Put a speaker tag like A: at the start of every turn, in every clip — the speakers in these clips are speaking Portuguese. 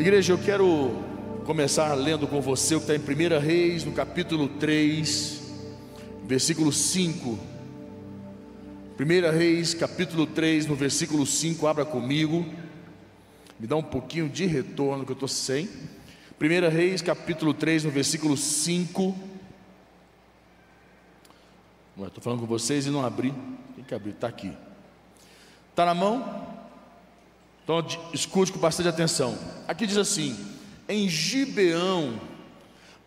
A: Igreja, eu quero começar lendo com você o que está em 1 Reis, no capítulo 3, versículo 5. 1 Reis, capítulo 3, no versículo 5, abra comigo. Me dá um pouquinho de retorno que eu estou sem. 1 Reis, capítulo 3, no versículo 5. Estou falando com vocês e não abri. Tem que abrir, está aqui. Está na mão? Então escute com bastante atenção. Aqui diz assim: Em Gibeão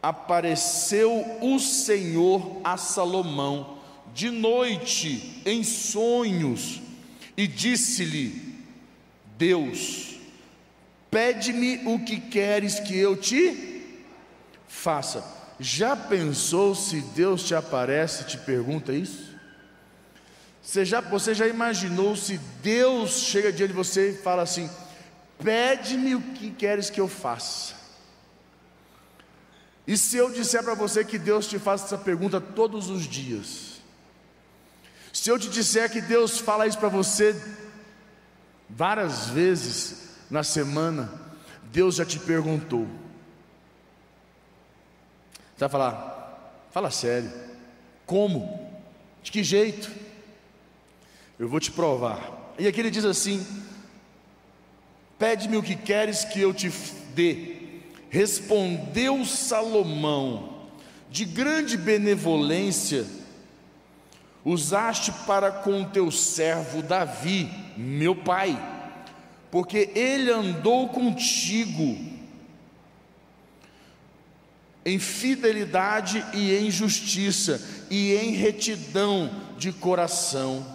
A: apareceu o Senhor a Salomão de noite em sonhos e disse-lhe: Deus, pede-me o que queres que eu te faça. Já pensou se Deus te aparece e te pergunta isso? Você já, você já imaginou se Deus chega diante de você e fala assim: pede-me o que queres que eu faça? E se eu disser para você que Deus te faz essa pergunta todos os dias? Se eu te disser que Deus fala isso para você várias vezes na semana, Deus já te perguntou. Você vai falar, fala sério, como? De que jeito? Eu vou te provar. E aqui ele diz assim: Pede-me o que queres que eu te dê. Respondeu Salomão, de grande benevolência, usaste para com teu servo Davi, meu pai, porque ele andou contigo em fidelidade e em justiça e em retidão de coração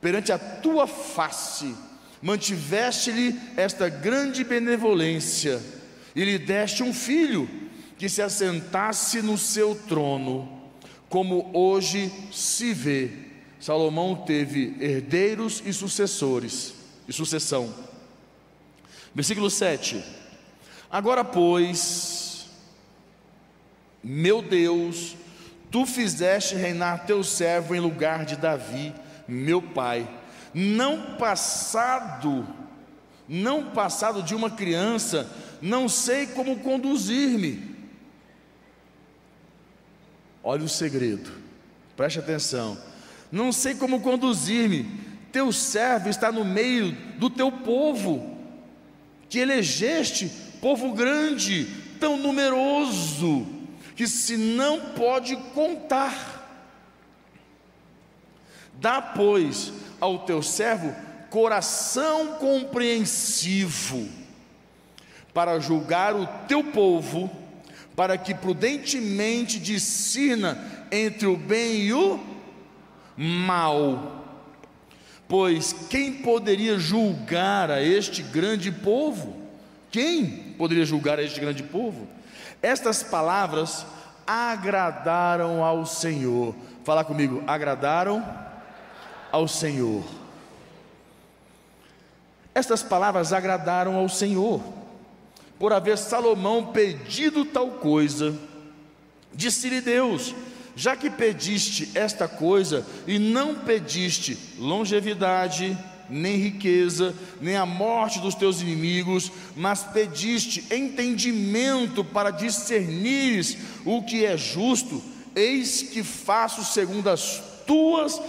A: perante a tua face, mantiveste-lhe esta grande benevolência, e lhe deste um filho que se assentasse no seu trono, como hoje se vê. Salomão teve herdeiros e sucessores, e sucessão. Versículo 7. Agora, pois, meu Deus, tu fizeste reinar teu servo em lugar de Davi, meu pai, não passado, não passado de uma criança, não sei como conduzir-me. Olha o segredo, preste atenção. Não sei como conduzir-me. Teu servo está no meio do teu povo, que elegeste, povo grande, tão numeroso, que se não pode contar. Dá, pois, ao teu servo coração compreensivo, para julgar o teu povo, para que prudentemente discina entre o bem e o mal. Pois quem poderia julgar a este grande povo? Quem poderia julgar a este grande povo? Estas palavras agradaram ao Senhor. Fala comigo, agradaram ao Senhor. Estas palavras agradaram ao Senhor, por haver Salomão pedido tal coisa. Disse-lhe Deus: Já que pediste esta coisa e não pediste longevidade, nem riqueza, nem a morte dos teus inimigos, mas pediste entendimento para discernires o que é justo, eis que faço segundo as tuas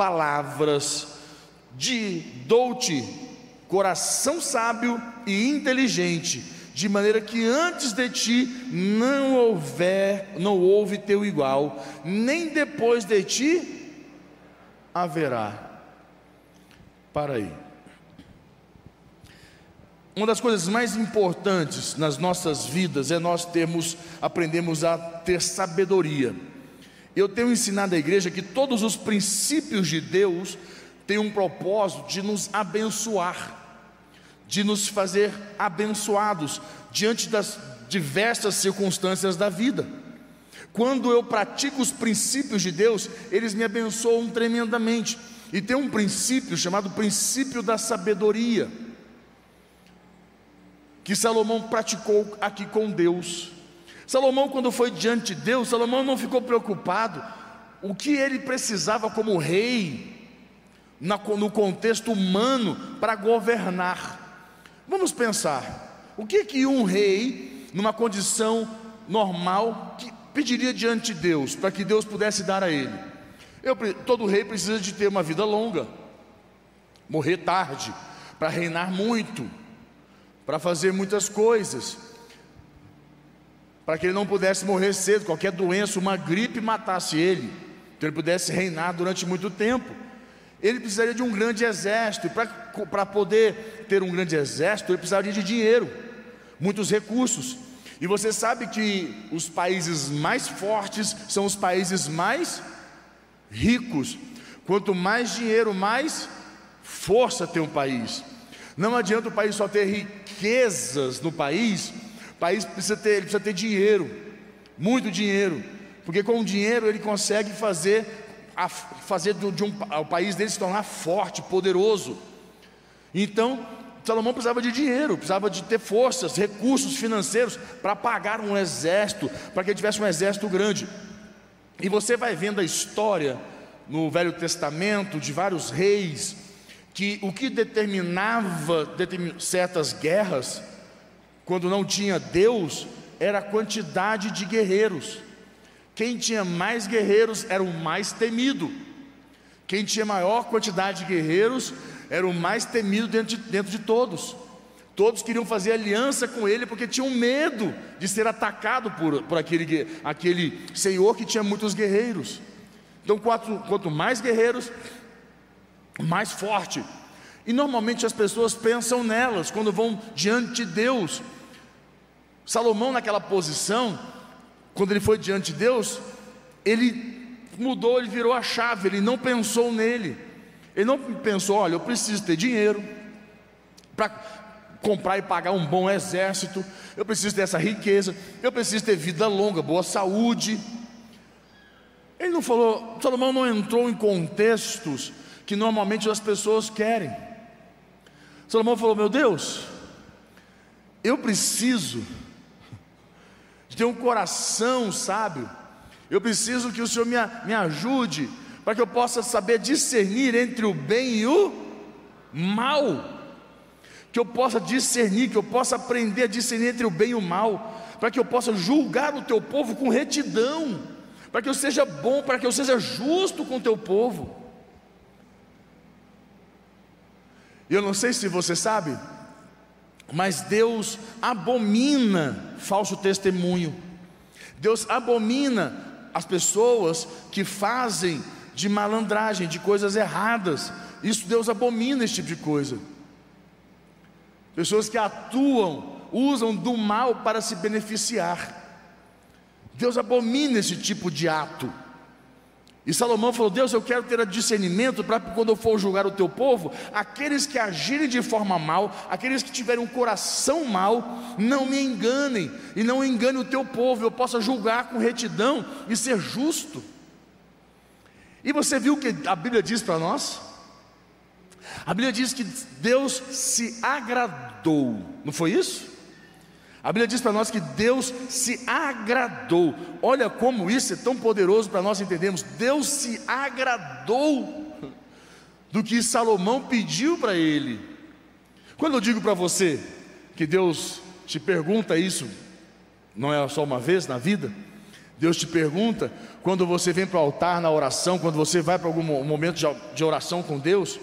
A: palavras de dou-te coração sábio e inteligente, de maneira que antes de ti não houver, não houve teu igual, nem depois de ti haverá. Para aí. Uma das coisas mais importantes nas nossas vidas é nós termos, aprendemos a ter sabedoria. Eu tenho ensinado à igreja que todos os princípios de Deus têm um propósito de nos abençoar, de nos fazer abençoados diante das diversas circunstâncias da vida. Quando eu pratico os princípios de Deus, eles me abençoam tremendamente. E tem um princípio chamado princípio da sabedoria, que Salomão praticou aqui com Deus. Salomão, quando foi diante de Deus, Salomão não ficou preocupado o que ele precisava como rei, no contexto humano, para governar. Vamos pensar, O que que um rei, numa condição normal, pediria diante de Deus, para que Deus pudesse dar a ele? Eu, todo rei precisa de ter uma vida longa, morrer tarde, para reinar muito, para fazer muitas coisas, para que ele não pudesse morrer cedo, qualquer doença, uma gripe matasse ele, que ele pudesse reinar durante muito tempo. Ele precisaria de um grande exército, e para poder ter um grande exército, ele precisaria de dinheiro, muitos recursos. E você sabe que os países mais fortes são os países mais ricos. Quanto mais dinheiro, mais força tem um país. Não adianta o país só ter riquezas no país, país precisa ter, ele precisa ter dinheiro, muito dinheiro, porque com o dinheiro ele consegue fazer, a, fazer de, de um, o país dele se tornar forte, poderoso. Então, Salomão precisava de dinheiro, precisava de ter forças, recursos financeiros para pagar um exército, para que ele tivesse um exército grande. E você vai vendo a história no Velho Testamento de vários reis, que o que determinava certas guerras, quando não tinha Deus, era a quantidade de guerreiros. Quem tinha mais guerreiros era o mais temido. Quem tinha maior quantidade de guerreiros era o mais temido dentro de, dentro de todos. Todos queriam fazer aliança com ele porque tinham medo de ser atacado por, por aquele, aquele senhor que tinha muitos guerreiros. Então, quanto, quanto mais guerreiros, mais forte. E normalmente as pessoas pensam nelas quando vão diante de Deus. Salomão, naquela posição, quando ele foi diante de Deus, ele mudou, ele virou a chave, ele não pensou nele. Ele não pensou, olha, eu preciso ter dinheiro para comprar e pagar um bom exército, eu preciso dessa riqueza, eu preciso ter vida longa, boa saúde. Ele não falou, Salomão não entrou em contextos que normalmente as pessoas querem. Salomão falou: Meu Deus, eu preciso ter um coração sábio, eu preciso que o Senhor me, me ajude para que eu possa saber discernir entre o bem e o mal que eu possa discernir, que eu possa aprender a discernir entre o bem e o mal, para que eu possa julgar o teu povo com retidão, para que eu seja bom, para que eu seja justo com o teu povo. E eu não sei se você sabe, mas Deus abomina falso testemunho. Deus abomina as pessoas que fazem de malandragem, de coisas erradas. Isso Deus abomina esse tipo de coisa pessoas que atuam, usam do mal para se beneficiar. Deus abomina esse tipo de ato. E Salomão falou: Deus, eu quero ter discernimento para quando eu for julgar o teu povo, aqueles que agirem de forma mal, aqueles que tiverem um coração mal, não me enganem e não enganem o teu povo, eu possa julgar com retidão e ser justo. E você viu o que a Bíblia diz para nós? A Bíblia diz que Deus se agradou, não foi isso? A Bíblia diz para nós que Deus se agradou. Olha como isso é tão poderoso para nós entendermos. Deus se agradou do que Salomão pediu para ele. Quando eu digo para você que Deus te pergunta isso, não é só uma vez na vida, Deus te pergunta quando você vem para o altar na oração, quando você vai para algum momento de oração com Deus,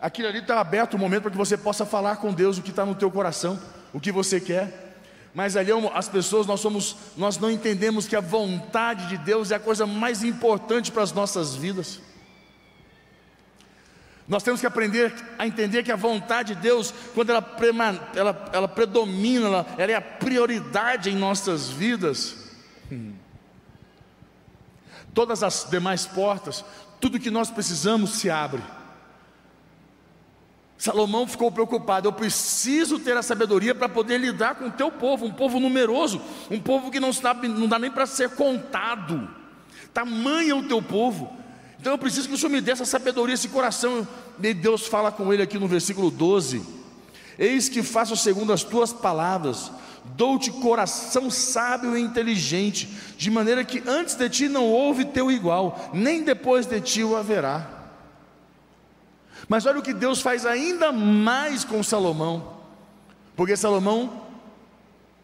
A: Aquilo ali está aberto o um momento para que você possa falar com Deus o que está no teu coração, o que você quer. Mas ali é as pessoas nós somos, nós não entendemos que a vontade de Deus é a coisa mais importante para as nossas vidas. Nós temos que aprender a entender que a vontade de Deus, quando ela, ela, ela predomina, ela, ela, é a prioridade em nossas vidas. Todas as demais portas, tudo que nós precisamos se abre. Salomão ficou preocupado. Eu preciso ter a sabedoria para poder lidar com o teu povo, um povo numeroso, um povo que não, sabe, não dá nem para ser contado. Tamanho é o teu povo. Então eu preciso que o Senhor me dê essa sabedoria, esse coração. E Deus fala com ele aqui no versículo 12: Eis que faço segundo as tuas palavras, dou-te coração sábio e inteligente, de maneira que antes de ti não houve teu igual, nem depois de ti o haverá. Mas olha o que Deus faz ainda mais com Salomão. Porque Salomão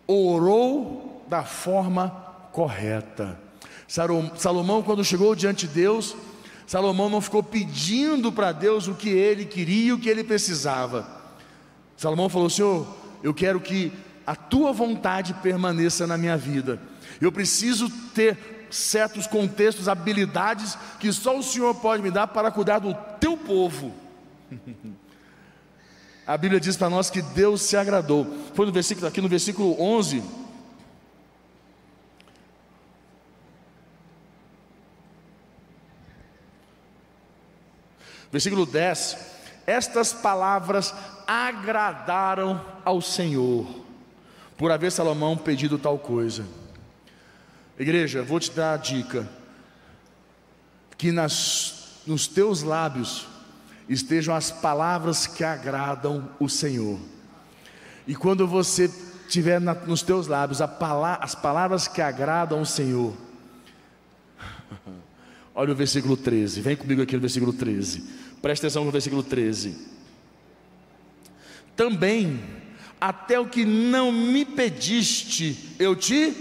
A: orou da forma correta. Salomão, quando chegou diante de Deus, Salomão não ficou pedindo para Deus o que ele queria, o que ele precisava. Salomão falou: Senhor, eu quero que a tua vontade permaneça na minha vida. Eu preciso ter certos contextos, habilidades que só o Senhor pode me dar para cuidar do teu povo. A Bíblia diz para nós que Deus se agradou. Foi no versículo aqui no versículo 11. Versículo 10: Estas palavras agradaram ao Senhor, por haver Salomão pedido tal coisa. Igreja, vou te dar a dica: que nas, nos teus lábios estejam as palavras que agradam o Senhor. E quando você tiver na, nos teus lábios pala, as palavras que agradam o Senhor, olha o versículo 13, vem comigo aqui no versículo 13, presta atenção no versículo 13. Também, até o que não me pediste, eu te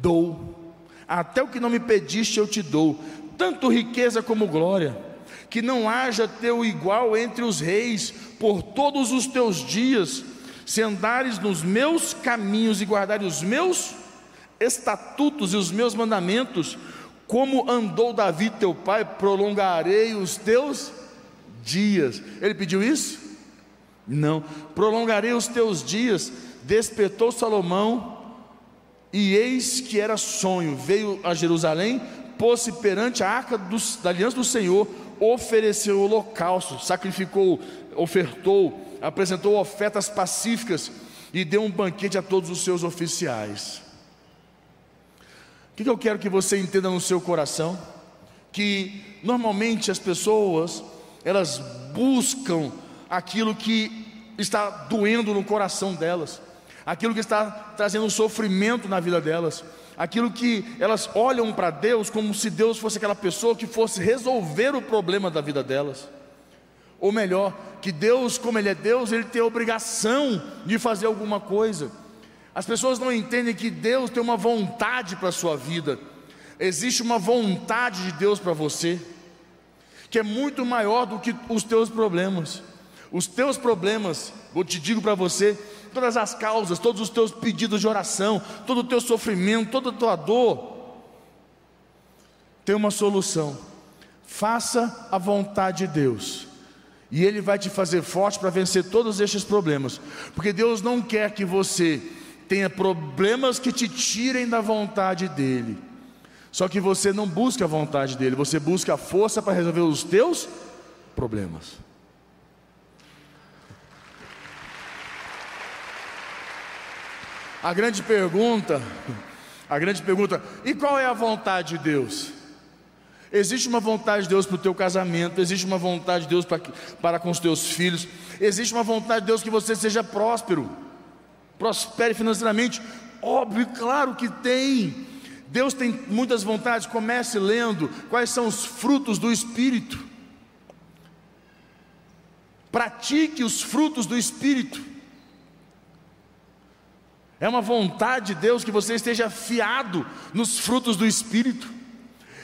A: dou, até o que não me pediste, eu te dou, tanto riqueza como glória que não haja teu igual entre os reis por todos os teus dias, se andares nos meus caminhos e guardares os meus estatutos e os meus mandamentos, como andou Davi teu pai, prolongarei os teus dias. Ele pediu isso? Não. Prolongarei os teus dias. Despertou Salomão, e eis que era sonho. Veio a Jerusalém, pôs-se perante a arca dos, da aliança do Senhor, ofereceu holocausto, sacrificou, ofertou, apresentou ofertas pacíficas e deu um banquete a todos os seus oficiais. O que eu quero que você entenda no seu coração? Que normalmente as pessoas elas buscam aquilo que está doendo no coração delas, aquilo que está trazendo sofrimento na vida delas aquilo que elas olham para Deus como se Deus fosse aquela pessoa que fosse resolver o problema da vida delas. Ou melhor, que Deus, como Ele é Deus, Ele tem a obrigação de fazer alguma coisa. As pessoas não entendem que Deus tem uma vontade para a sua vida, existe uma vontade de Deus para você, que é muito maior do que os teus problemas. Os teus problemas, eu te digo para você, todas as causas, todos os teus pedidos de oração, todo o teu sofrimento, toda a tua dor, tem uma solução. Faça a vontade de Deus. E Ele vai te fazer forte para vencer todos estes problemas. Porque Deus não quer que você tenha problemas que te tirem da vontade dEle. Só que você não busca a vontade dEle, você busca a força para resolver os teus problemas. A grande pergunta, a grande pergunta, e qual é a vontade de Deus? Existe uma vontade de Deus para o teu casamento, existe uma vontade de Deus para, para com os teus filhos, existe uma vontade de Deus que você seja próspero, prospere financeiramente. Óbvio, claro que tem. Deus tem muitas vontades. Comece lendo quais são os frutos do Espírito. Pratique os frutos do Espírito. É uma vontade de Deus que você esteja fiado nos frutos do Espírito.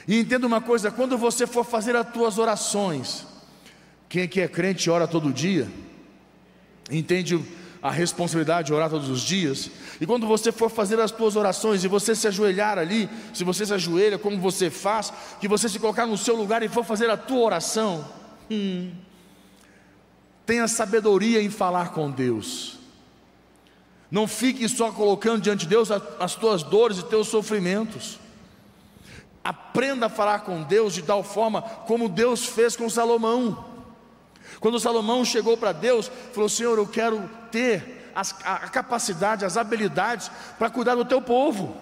A: E entenda uma coisa: quando você for fazer as tuas orações, quem aqui é crente ora todo dia, entende a responsabilidade de orar todos os dias. E quando você for fazer as tuas orações e você se ajoelhar ali, se você se ajoelha como você faz, que você se colocar no seu lugar e for fazer a tua oração, hum, tenha sabedoria em falar com Deus. Não fique só colocando diante de Deus as tuas dores e teus sofrimentos. Aprenda a falar com Deus de tal forma como Deus fez com Salomão. Quando Salomão chegou para Deus, falou: Senhor, eu quero ter as, a, a capacidade, as habilidades para cuidar do teu povo.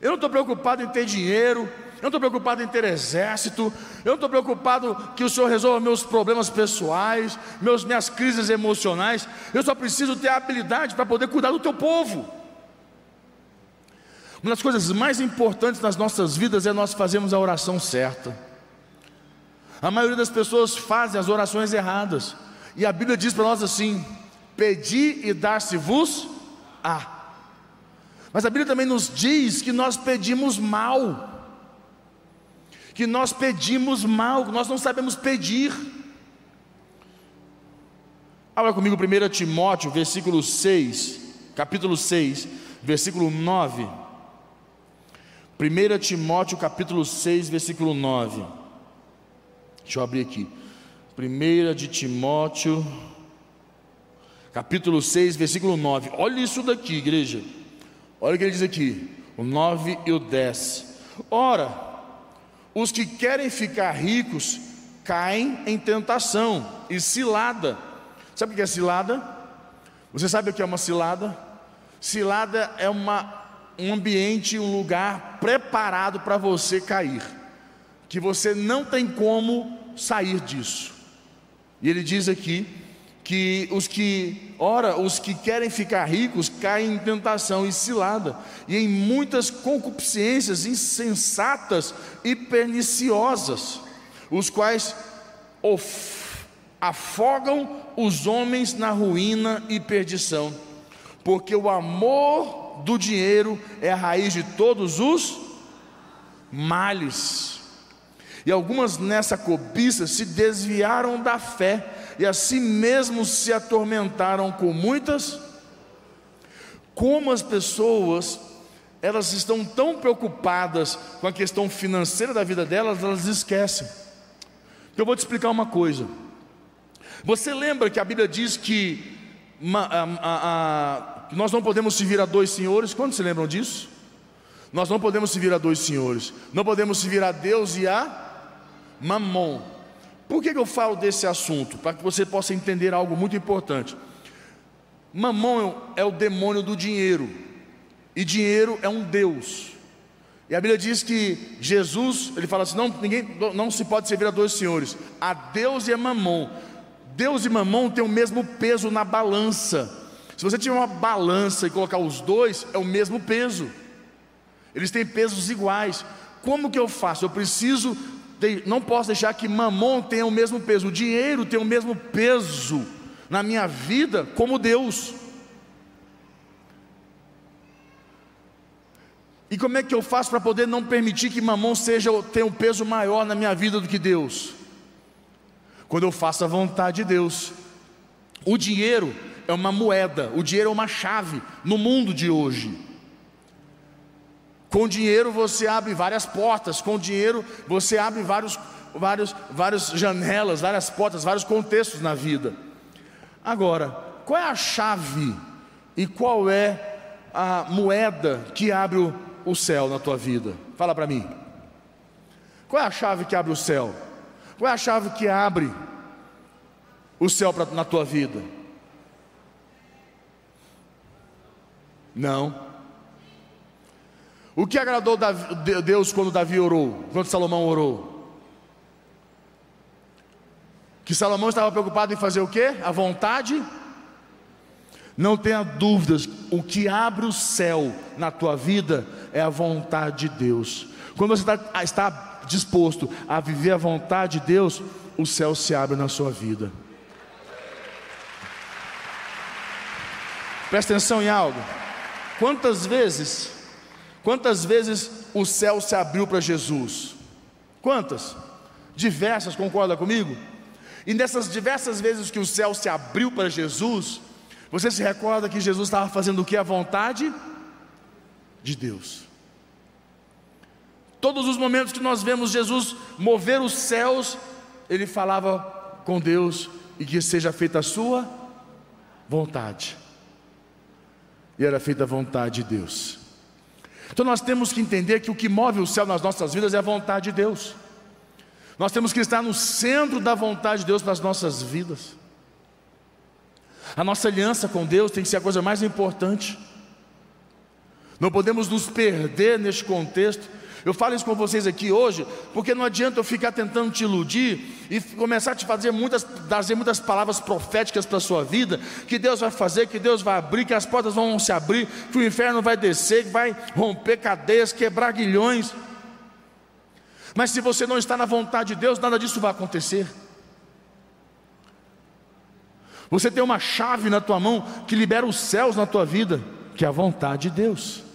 A: Eu não estou preocupado em ter dinheiro, eu não estou preocupado em ter exército, eu não estou preocupado que o Senhor resolva meus problemas pessoais, meus, minhas crises emocionais, eu só preciso ter a habilidade para poder cuidar do teu povo. Uma das coisas mais importantes nas nossas vidas é nós fazermos a oração certa. A maioria das pessoas fazem as orações erradas, e a Bíblia diz para nós assim: Pedi e dar-se-vos-á. Mas a Bíblia também nos diz que nós pedimos mal. Que nós pedimos mal, nós não sabemos pedir. Abra comigo 1 Timóteo, versículo 6, capítulo 6, versículo 9. 1 Timóteo, capítulo 6, versículo 9. Deixa eu abrir aqui. 1 de Timóteo, capítulo 6, versículo 9. Olha isso daqui, igreja. Olha o que ele diz aqui, o 9 e o 10. Ora, os que querem ficar ricos caem em tentação e cilada. Sabe o que é cilada? Você sabe o que é uma cilada? Cilada é uma, um ambiente, um lugar preparado para você cair, que você não tem como sair disso. E ele diz aqui que os que, ora, os que querem ficar ricos caem em tentação e cilada, e em muitas concupiscências insensatas e perniciosas, os quais afogam os homens na ruína e perdição, porque o amor do dinheiro é a raiz de todos os males. E algumas nessa cobiça se desviaram da fé e assim mesmo se atormentaram com muitas. Como as pessoas, elas estão tão preocupadas com a questão financeira da vida delas, elas esquecem. Eu vou te explicar uma coisa. Você lembra que a Bíblia diz que uma, a, a, a, nós não podemos servir a dois senhores? Quando se lembram disso? Nós não podemos servir a dois senhores. Não podemos servir a Deus e a Mamon. Por que, eu falo desse assunto? Para que você possa entender algo muito importante. Mamon é o demônio do dinheiro, e dinheiro é um Deus. E a Bíblia diz que Jesus, ele fala assim: não, ninguém, não se pode servir a dois senhores, a Deus e a Mamon. Deus e Mamon têm o mesmo peso na balança. Se você tiver uma balança e colocar os dois, é o mesmo peso. Eles têm pesos iguais. Como que eu faço? Eu preciso não posso deixar que mamon tenha o mesmo peso, o dinheiro tenha o mesmo peso na minha vida como Deus. E como é que eu faço para poder não permitir que mamon seja tenha um peso maior na minha vida do que Deus? Quando eu faço a vontade de Deus. O dinheiro é uma moeda, o dinheiro é uma chave no mundo de hoje. Com dinheiro você abre várias portas, com dinheiro você abre vários, vários, várias janelas, várias portas, vários contextos na vida. Agora, qual é a chave e qual é a moeda que abre o, o céu na tua vida? Fala para mim. Qual é a chave que abre o céu? Qual é a chave que abre o céu pra, na tua vida? Não. O que agradou Deus quando Davi orou, quando Salomão orou? Que Salomão estava preocupado em fazer o que? A vontade? Não tenha dúvidas, o que abre o céu na tua vida é a vontade de Deus. Quando você está, está disposto a viver a vontade de Deus, o céu se abre na sua vida. Presta atenção em algo. Quantas vezes Quantas vezes o céu se abriu para Jesus? Quantas? Diversas, concorda comigo? E nessas diversas vezes que o céu se abriu para Jesus, você se recorda que Jesus estava fazendo o que? A vontade de Deus. Todos os momentos que nós vemos Jesus mover os céus, ele falava com Deus e que seja feita a sua vontade. E era feita a vontade de Deus. Então nós temos que entender que o que move o céu nas nossas vidas é a vontade de Deus. Nós temos que estar no centro da vontade de Deus para as nossas vidas. A nossa aliança com Deus tem que ser a coisa mais importante. Não podemos nos perder neste contexto eu falo isso com vocês aqui hoje, porque não adianta eu ficar tentando te iludir e começar a te fazer muitas, trazer muitas palavras proféticas para a sua vida, que Deus vai fazer, que Deus vai abrir, que as portas vão se abrir, que o inferno vai descer, que vai romper cadeias, quebrar guilhões. Mas se você não está na vontade de Deus, nada disso vai acontecer. Você tem uma chave na tua mão que libera os céus na tua vida, que é a vontade de Deus.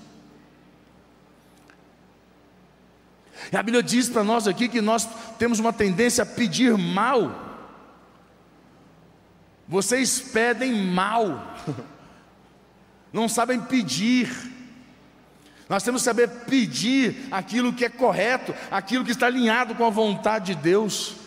A: E a Bíblia diz para nós aqui que nós temos uma tendência a pedir mal. Vocês pedem mal, não sabem pedir. Nós temos que saber pedir aquilo que é correto, aquilo que está alinhado com a vontade de Deus.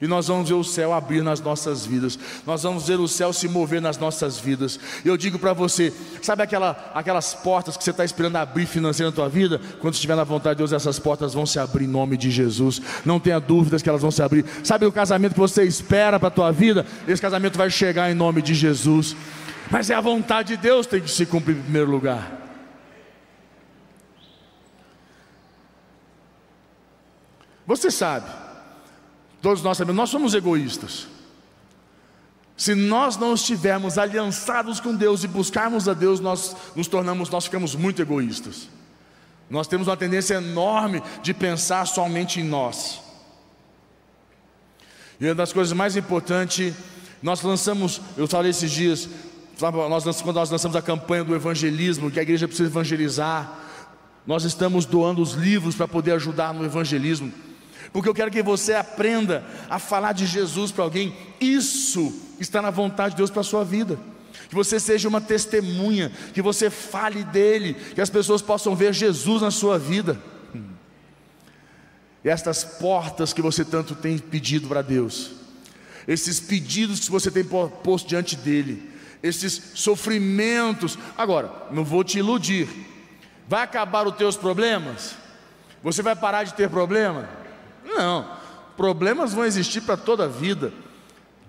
A: E nós vamos ver o céu abrir nas nossas vidas. Nós vamos ver o céu se mover nas nossas vidas. Eu digo para você, sabe aquela, aquelas portas que você está esperando abrir financeira na tua vida? Quando estiver na vontade de Deus, essas portas vão se abrir em nome de Jesus. Não tenha dúvidas que elas vão se abrir. Sabe o casamento que você espera para a tua vida? Esse casamento vai chegar em nome de Jesus. Mas é a vontade de Deus que tem que se cumprir em primeiro lugar. Você sabe Todos nós sabemos, nós somos egoístas. Se nós não estivermos aliançados com Deus e buscarmos a Deus, nós nos tornamos, nós ficamos muito egoístas. Nós temos uma tendência enorme de pensar somente em nós. E uma das coisas mais importantes, nós lançamos, eu falei esses dias, nós, quando nós lançamos a campanha do evangelismo, que a igreja precisa evangelizar, nós estamos doando os livros para poder ajudar no evangelismo porque eu quero que você aprenda a falar de Jesus para alguém. Isso está na vontade de Deus para a sua vida. Que você seja uma testemunha, que você fale dele, que as pessoas possam ver Jesus na sua vida. Estas portas que você tanto tem pedido para Deus, esses pedidos que você tem posto diante dele, esses sofrimentos. Agora, não vou te iludir. Vai acabar os teus problemas? Você vai parar de ter problema? Não, problemas vão existir para toda a vida,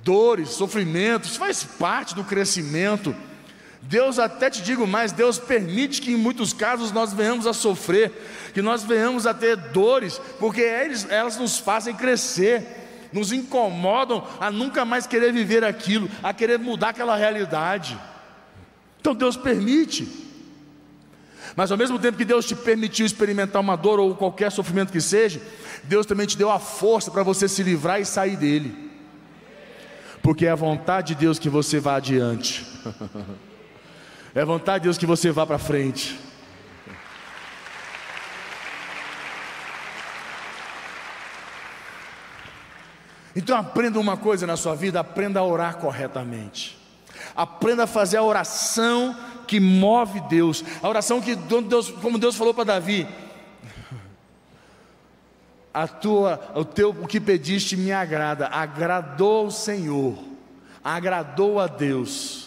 A: dores, sofrimentos, faz parte do crescimento. Deus até te digo mais, Deus permite que em muitos casos nós venhamos a sofrer, que nós venhamos a ter dores, porque eles, elas nos fazem crescer, nos incomodam a nunca mais querer viver aquilo, a querer mudar aquela realidade. Então Deus permite. Mas ao mesmo tempo que Deus te permitiu experimentar uma dor ou qualquer sofrimento que seja, Deus também te deu a força para você se livrar e sair dele. Porque é a vontade de Deus que você vá adiante. É a vontade de Deus que você vá para frente. Então aprenda uma coisa na sua vida, aprenda a orar corretamente. Aprenda a fazer a oração que move Deus. A oração que Deus, como Deus falou para Davi, a tua, o teu, o que pediste me agrada, agradou ao Senhor, agradou a Deus.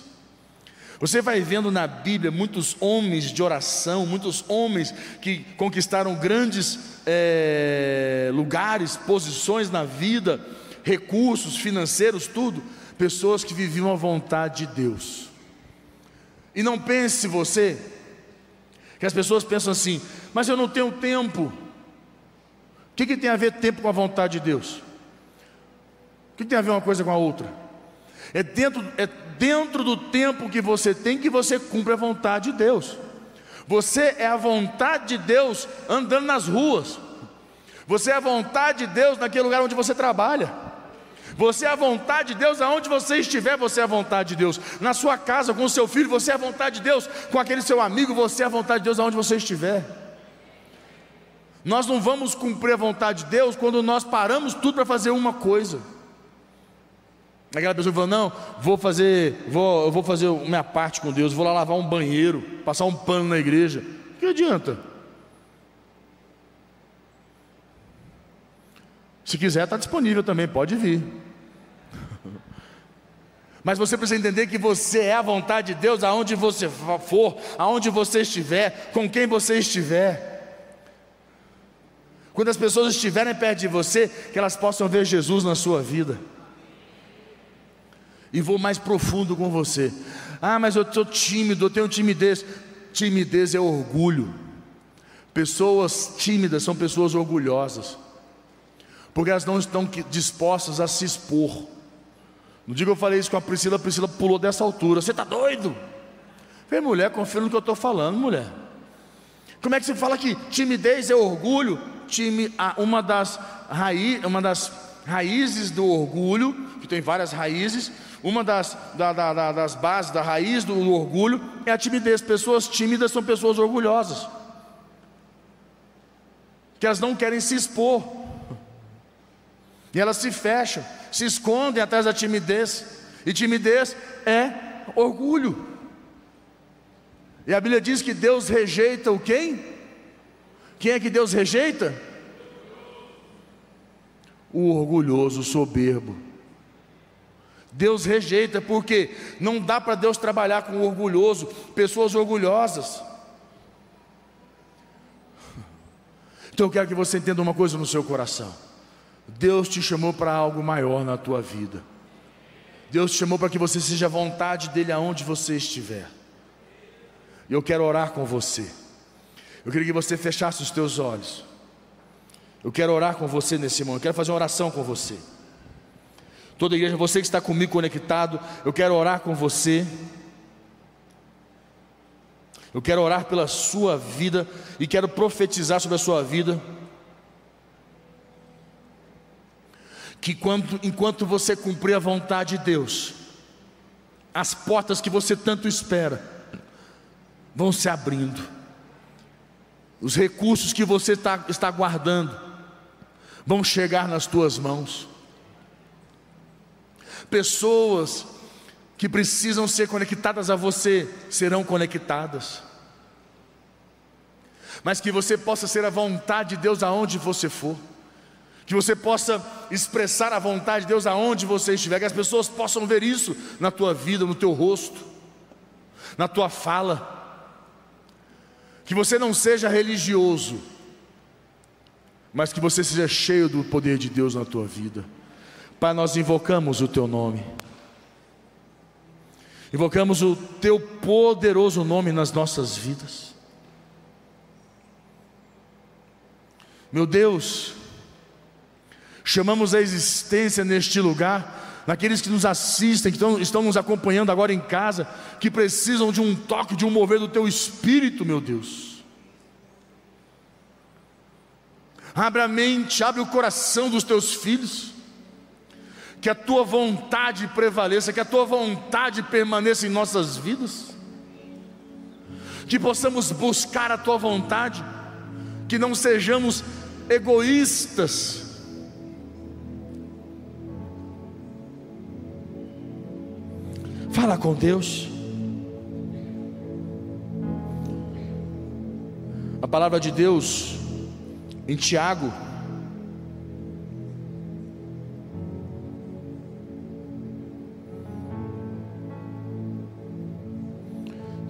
A: Você vai vendo na Bíblia muitos homens de oração, muitos homens que conquistaram grandes é, lugares, posições na vida, recursos financeiros, tudo, pessoas que viviam a vontade de Deus. E não pense você, que as pessoas pensam assim, mas eu não tenho tempo que, que tem a ver tempo com a vontade de Deus? O que tem a ver uma coisa com a outra? É dentro, é dentro do tempo que você tem que você cumpre a vontade de Deus. Você é a vontade de Deus andando nas ruas. Você é a vontade de Deus naquele lugar onde você trabalha. Você é a vontade de Deus aonde você estiver, você é a vontade de Deus. Na sua casa, com o seu filho, você é a vontade de Deus. Com aquele seu amigo, você é a vontade de Deus aonde você estiver. Nós não vamos cumprir a vontade de Deus quando nós paramos tudo para fazer uma coisa. Aquela pessoa fala: Não, vou fazer, vou, eu vou fazer minha parte com Deus, vou lá lavar um banheiro, passar um pano na igreja. Que adianta? Se quiser, está disponível também, pode vir. Mas você precisa entender que você é a vontade de Deus aonde você for, aonde você estiver, com quem você estiver. Quando as pessoas estiverem perto de você, que elas possam ver Jesus na sua vida. E vou mais profundo com você. Ah, mas eu sou tímido, eu tenho timidez. Timidez é orgulho. Pessoas tímidas são pessoas orgulhosas, porque elas não estão dispostas a se expor. No dia que eu falei isso com a Priscila, a Priscila pulou dessa altura. Você está doido? Falei, mulher, confia no que eu estou falando, mulher. Como é que você fala que timidez é orgulho? time, uma das, raiz, uma das raízes do orgulho, que tem várias raízes, uma das, da, da, das bases, da raiz do orgulho é a timidez. Pessoas tímidas são pessoas orgulhosas, que elas não querem se expor, e elas se fecham, se escondem atrás da timidez, e timidez é orgulho. E a Bíblia diz que Deus rejeita o quem? Quem é que Deus rejeita? O orgulhoso, o soberbo. Deus rejeita, porque não dá para Deus trabalhar com orgulhoso, pessoas orgulhosas. Então eu quero que você entenda uma coisa no seu coração. Deus te chamou para algo maior na tua vida. Deus te chamou para que você seja a vontade dele aonde você estiver. E eu quero orar com você. Eu queria que você fechasse os teus olhos. Eu quero orar com você nesse momento. Eu quero fazer uma oração com você. Toda igreja, você que está comigo conectado, eu quero orar com você. Eu quero orar pela sua vida e quero profetizar sobre a sua vida. Que quando, enquanto você cumprir a vontade de Deus, as portas que você tanto espera vão se abrindo, os recursos que você está, está guardando vão chegar nas tuas mãos pessoas que precisam ser conectadas a você serão conectadas. Mas que você possa ser a vontade de Deus aonde você for. Que você possa expressar a vontade de Deus aonde você estiver, que as pessoas possam ver isso na tua vida, no teu rosto, na tua fala. Que você não seja religioso, mas que você seja cheio do poder de Deus na tua vida. Pai, nós invocamos o Teu nome, invocamos o Teu poderoso nome nas nossas vidas. Meu Deus, chamamos a existência neste lugar, naqueles que nos assistem, que estão, estão nos acompanhando agora em casa, que precisam de um toque, de um mover do Teu Espírito, meu Deus. Abre a mente, abre o coração dos Teus filhos que a tua vontade prevaleça, que a tua vontade permaneça em nossas vidas, que possamos buscar a tua vontade, que não sejamos egoístas. Fala com Deus. A palavra de Deus em Tiago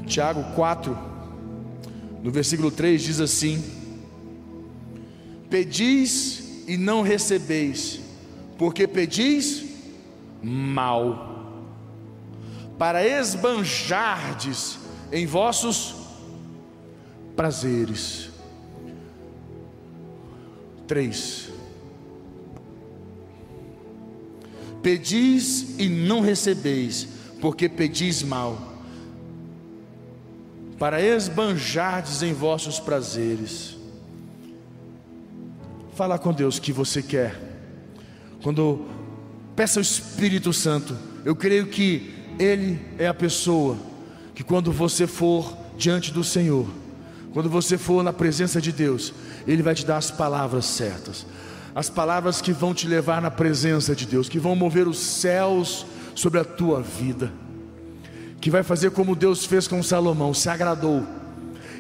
A: Tiago 4, no versículo 3 diz assim: Pedis e não recebeis, porque pedis mal, para esbanjardes em vossos prazeres. 3. Pedis e não recebeis, porque pedis mal para esbanjardes em vossos prazeres. Fala com Deus que você quer. Quando peça ao Espírito Santo, eu creio que Ele é a pessoa que quando você for diante do Senhor, quando você for na presença de Deus, Ele vai te dar as palavras certas, as palavras que vão te levar na presença de Deus, que vão mover os céus sobre a tua vida que vai fazer como Deus fez com Salomão, se agradou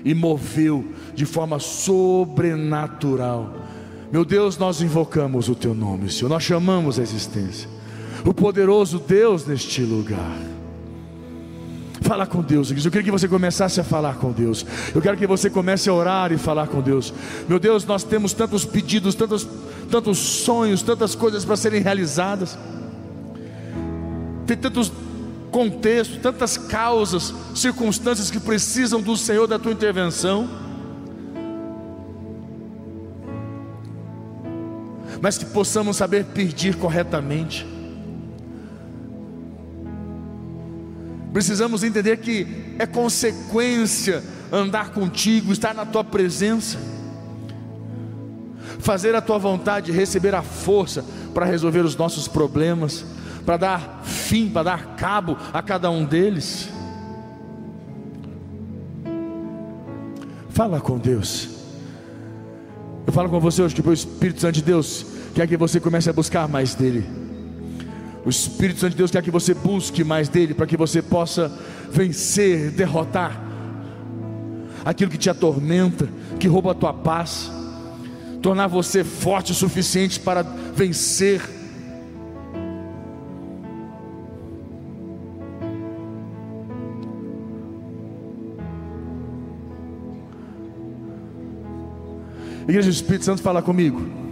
A: e moveu de forma sobrenatural. Meu Deus, nós invocamos o teu nome, Senhor, nós chamamos a existência, o poderoso Deus neste lugar. Fala com Deus, eu queria que você começasse a falar com Deus. Eu quero que você comece a orar e falar com Deus. Meu Deus, nós temos tantos pedidos, tantos, tantos sonhos, tantas coisas para serem realizadas. Tem tantos contexto, tantas causas, circunstâncias que precisam do Senhor da tua intervenção. Mas que possamos saber pedir corretamente. Precisamos entender que é consequência andar contigo, estar na tua presença, fazer a tua vontade, receber a força para resolver os nossos problemas para dar fim, para dar cabo a cada um deles. Fala com Deus. Eu falo com você hoje que o Espírito Santo de Deus quer que você comece a buscar mais dele. O Espírito Santo de Deus quer que você busque mais dele para que você possa vencer, derrotar aquilo que te atormenta, que rouba a tua paz, tornar você forte o suficiente para vencer. Igreja do Espírito Santo fala comigo.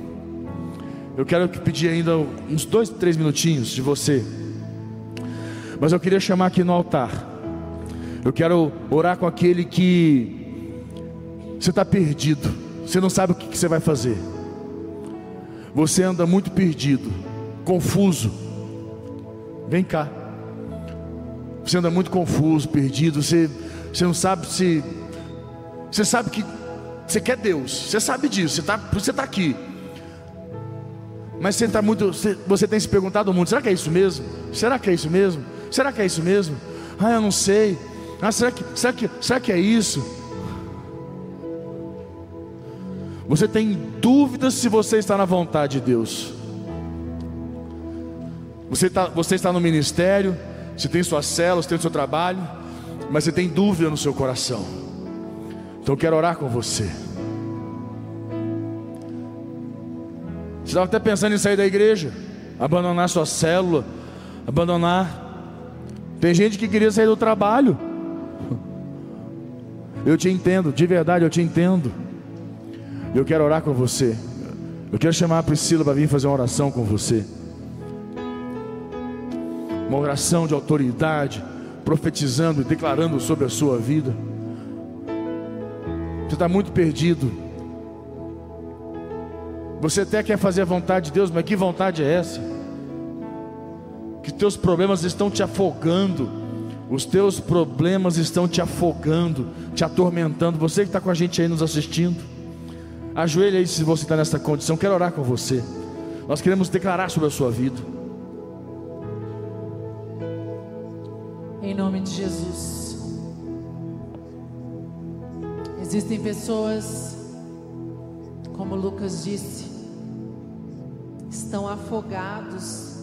A: Eu quero pedir ainda uns dois, três minutinhos de você. Mas eu queria chamar aqui no altar. Eu quero orar com aquele que você está perdido. Você não sabe o que, você vai fazer. Você anda muito perdido, confuso. Vem cá. Você anda muito confuso, perdido. Você, você não sabe se. Você sabe que você quer Deus, você sabe disso, você está você tá aqui. Mas você está muito. Você, você tem se perguntado muito: será que é isso mesmo? Será que é isso mesmo? Será que é isso mesmo? Ah, eu não sei. Ah, será que, será que, será que é isso? Você tem dúvidas se você está na vontade de Deus. Você, tá, você está no ministério, você tem suas células, tem o seu trabalho, mas você tem dúvida no seu coração. Então eu quero orar com você. Estava até pensando em sair da igreja, abandonar sua célula, abandonar. Tem gente que queria sair do trabalho. Eu te entendo, de verdade eu te entendo. Eu quero orar com você. Eu quero chamar a Priscila para vir fazer uma oração com você. Uma oração de autoridade, profetizando e declarando sobre a sua vida. Você está muito perdido. Você até quer fazer a vontade de Deus, mas que vontade é essa? Que teus problemas estão te afogando. Os teus problemas estão te afogando, te atormentando. Você que está com a gente aí nos assistindo, ajoelha aí se você está nessa condição. Quero orar com você. Nós queremos declarar sobre a sua vida.
B: Em nome de Jesus. Existem pessoas, como Lucas disse, estão afogados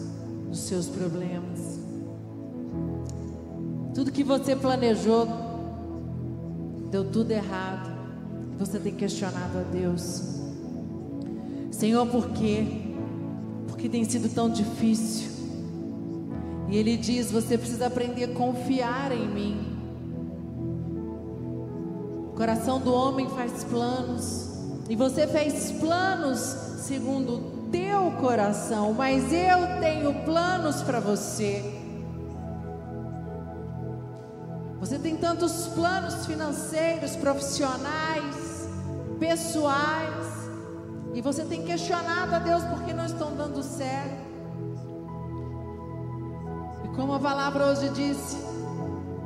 B: nos seus problemas. Tudo que você planejou deu tudo errado. Você tem questionado a Deus. Senhor, por quê? Porque tem sido tão difícil. E Ele diz: você precisa aprender a confiar em mim. O coração do homem faz planos, e você fez planos segundo o teu coração, mas eu tenho planos para você. Você tem tantos planos financeiros, profissionais, pessoais, e você tem questionado a Deus porque não estão dando certo. E como a palavra hoje disse,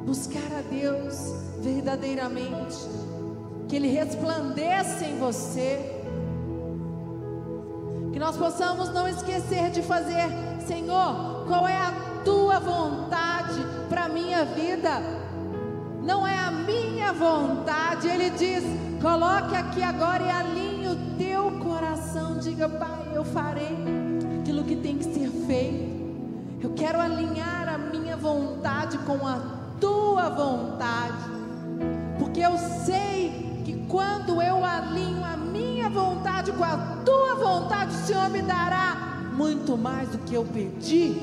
B: buscar a Deus verdadeiramente, que Ele resplandeça em você, que nós possamos não esquecer de fazer, Senhor, qual é a tua vontade para a minha vida? Não é a minha vontade, Ele diz: coloque aqui agora e alinhe o teu coração, diga, Pai, eu farei aquilo que tem que ser feito. Eu quero alinhar a minha vontade com a tua vontade porque eu sei quando eu alinho a minha vontade com a tua vontade, o Senhor me dará muito mais do que eu pedi.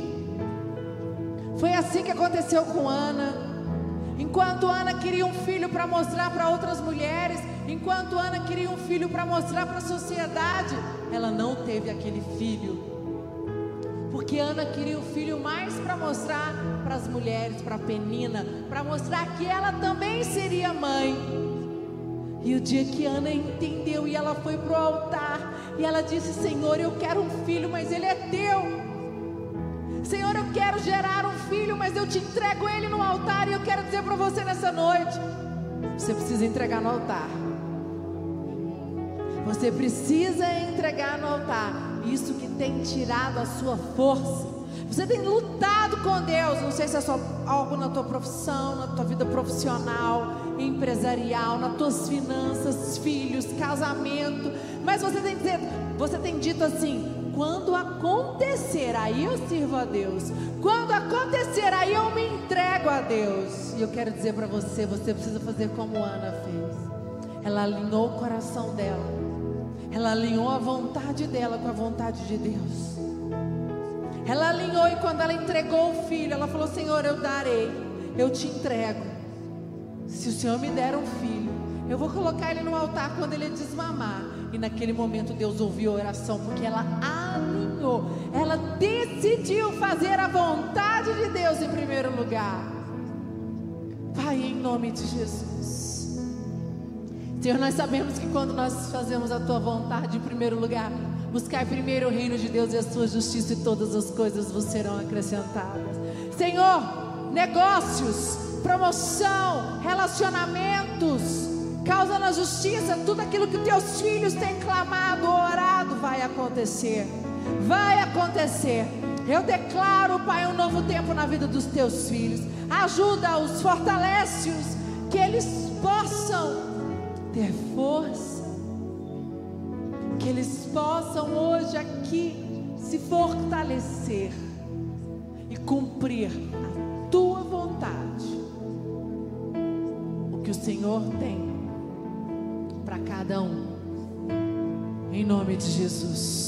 B: Foi assim que aconteceu com Ana. Enquanto Ana queria um filho para mostrar para outras mulheres, enquanto Ana queria um filho para mostrar para a sociedade, ela não teve aquele filho porque Ana queria o filho mais para mostrar para as mulheres, para Penina, para mostrar que ela também seria mãe. E o dia que Ana entendeu e ela foi para o altar, e ela disse: Senhor, eu quero um filho, mas ele é teu. Senhor, eu quero gerar um filho, mas eu te entrego ele no altar. E eu quero dizer para você nessa noite: você precisa entregar no altar. Você precisa entregar no altar isso que tem tirado a sua força. Você tem lutado com Deus, não sei se é só algo na tua profissão, na tua vida profissional, empresarial, nas tuas finanças, filhos, casamento, mas você tem, você tem dito assim: quando acontecer, aí eu sirvo a Deus. Quando acontecer, aí eu me entrego a Deus. E eu quero dizer para você: você precisa fazer como Ana fez. Ela alinhou o coração dela, ela alinhou a vontade dela com a vontade de Deus. Ela alinhou e quando ela entregou o filho, ela falou: Senhor, eu darei, eu te entrego. Se o Senhor me der um filho, eu vou colocar ele no altar quando ele desmamar. E naquele momento Deus ouviu a oração, porque ela alinhou, ela decidiu fazer a vontade de Deus em primeiro lugar. Pai, em nome de Jesus. Senhor, nós sabemos que quando nós fazemos a tua vontade em primeiro lugar, buscar primeiro o reino de Deus e a sua justiça, e todas as coisas vos serão acrescentadas. Senhor, negócios, promoção, relacionamentos, causa na justiça, tudo aquilo que teus filhos têm clamado, orado, vai acontecer. Vai acontecer. Eu declaro, Pai, um novo tempo na vida dos teus filhos. Ajuda-os, fortalece-os, que eles possam ter força, que eles possam hoje aqui se fortalecer e cumprir a tua vontade. Que o Senhor tem para cada um. Em nome de Jesus.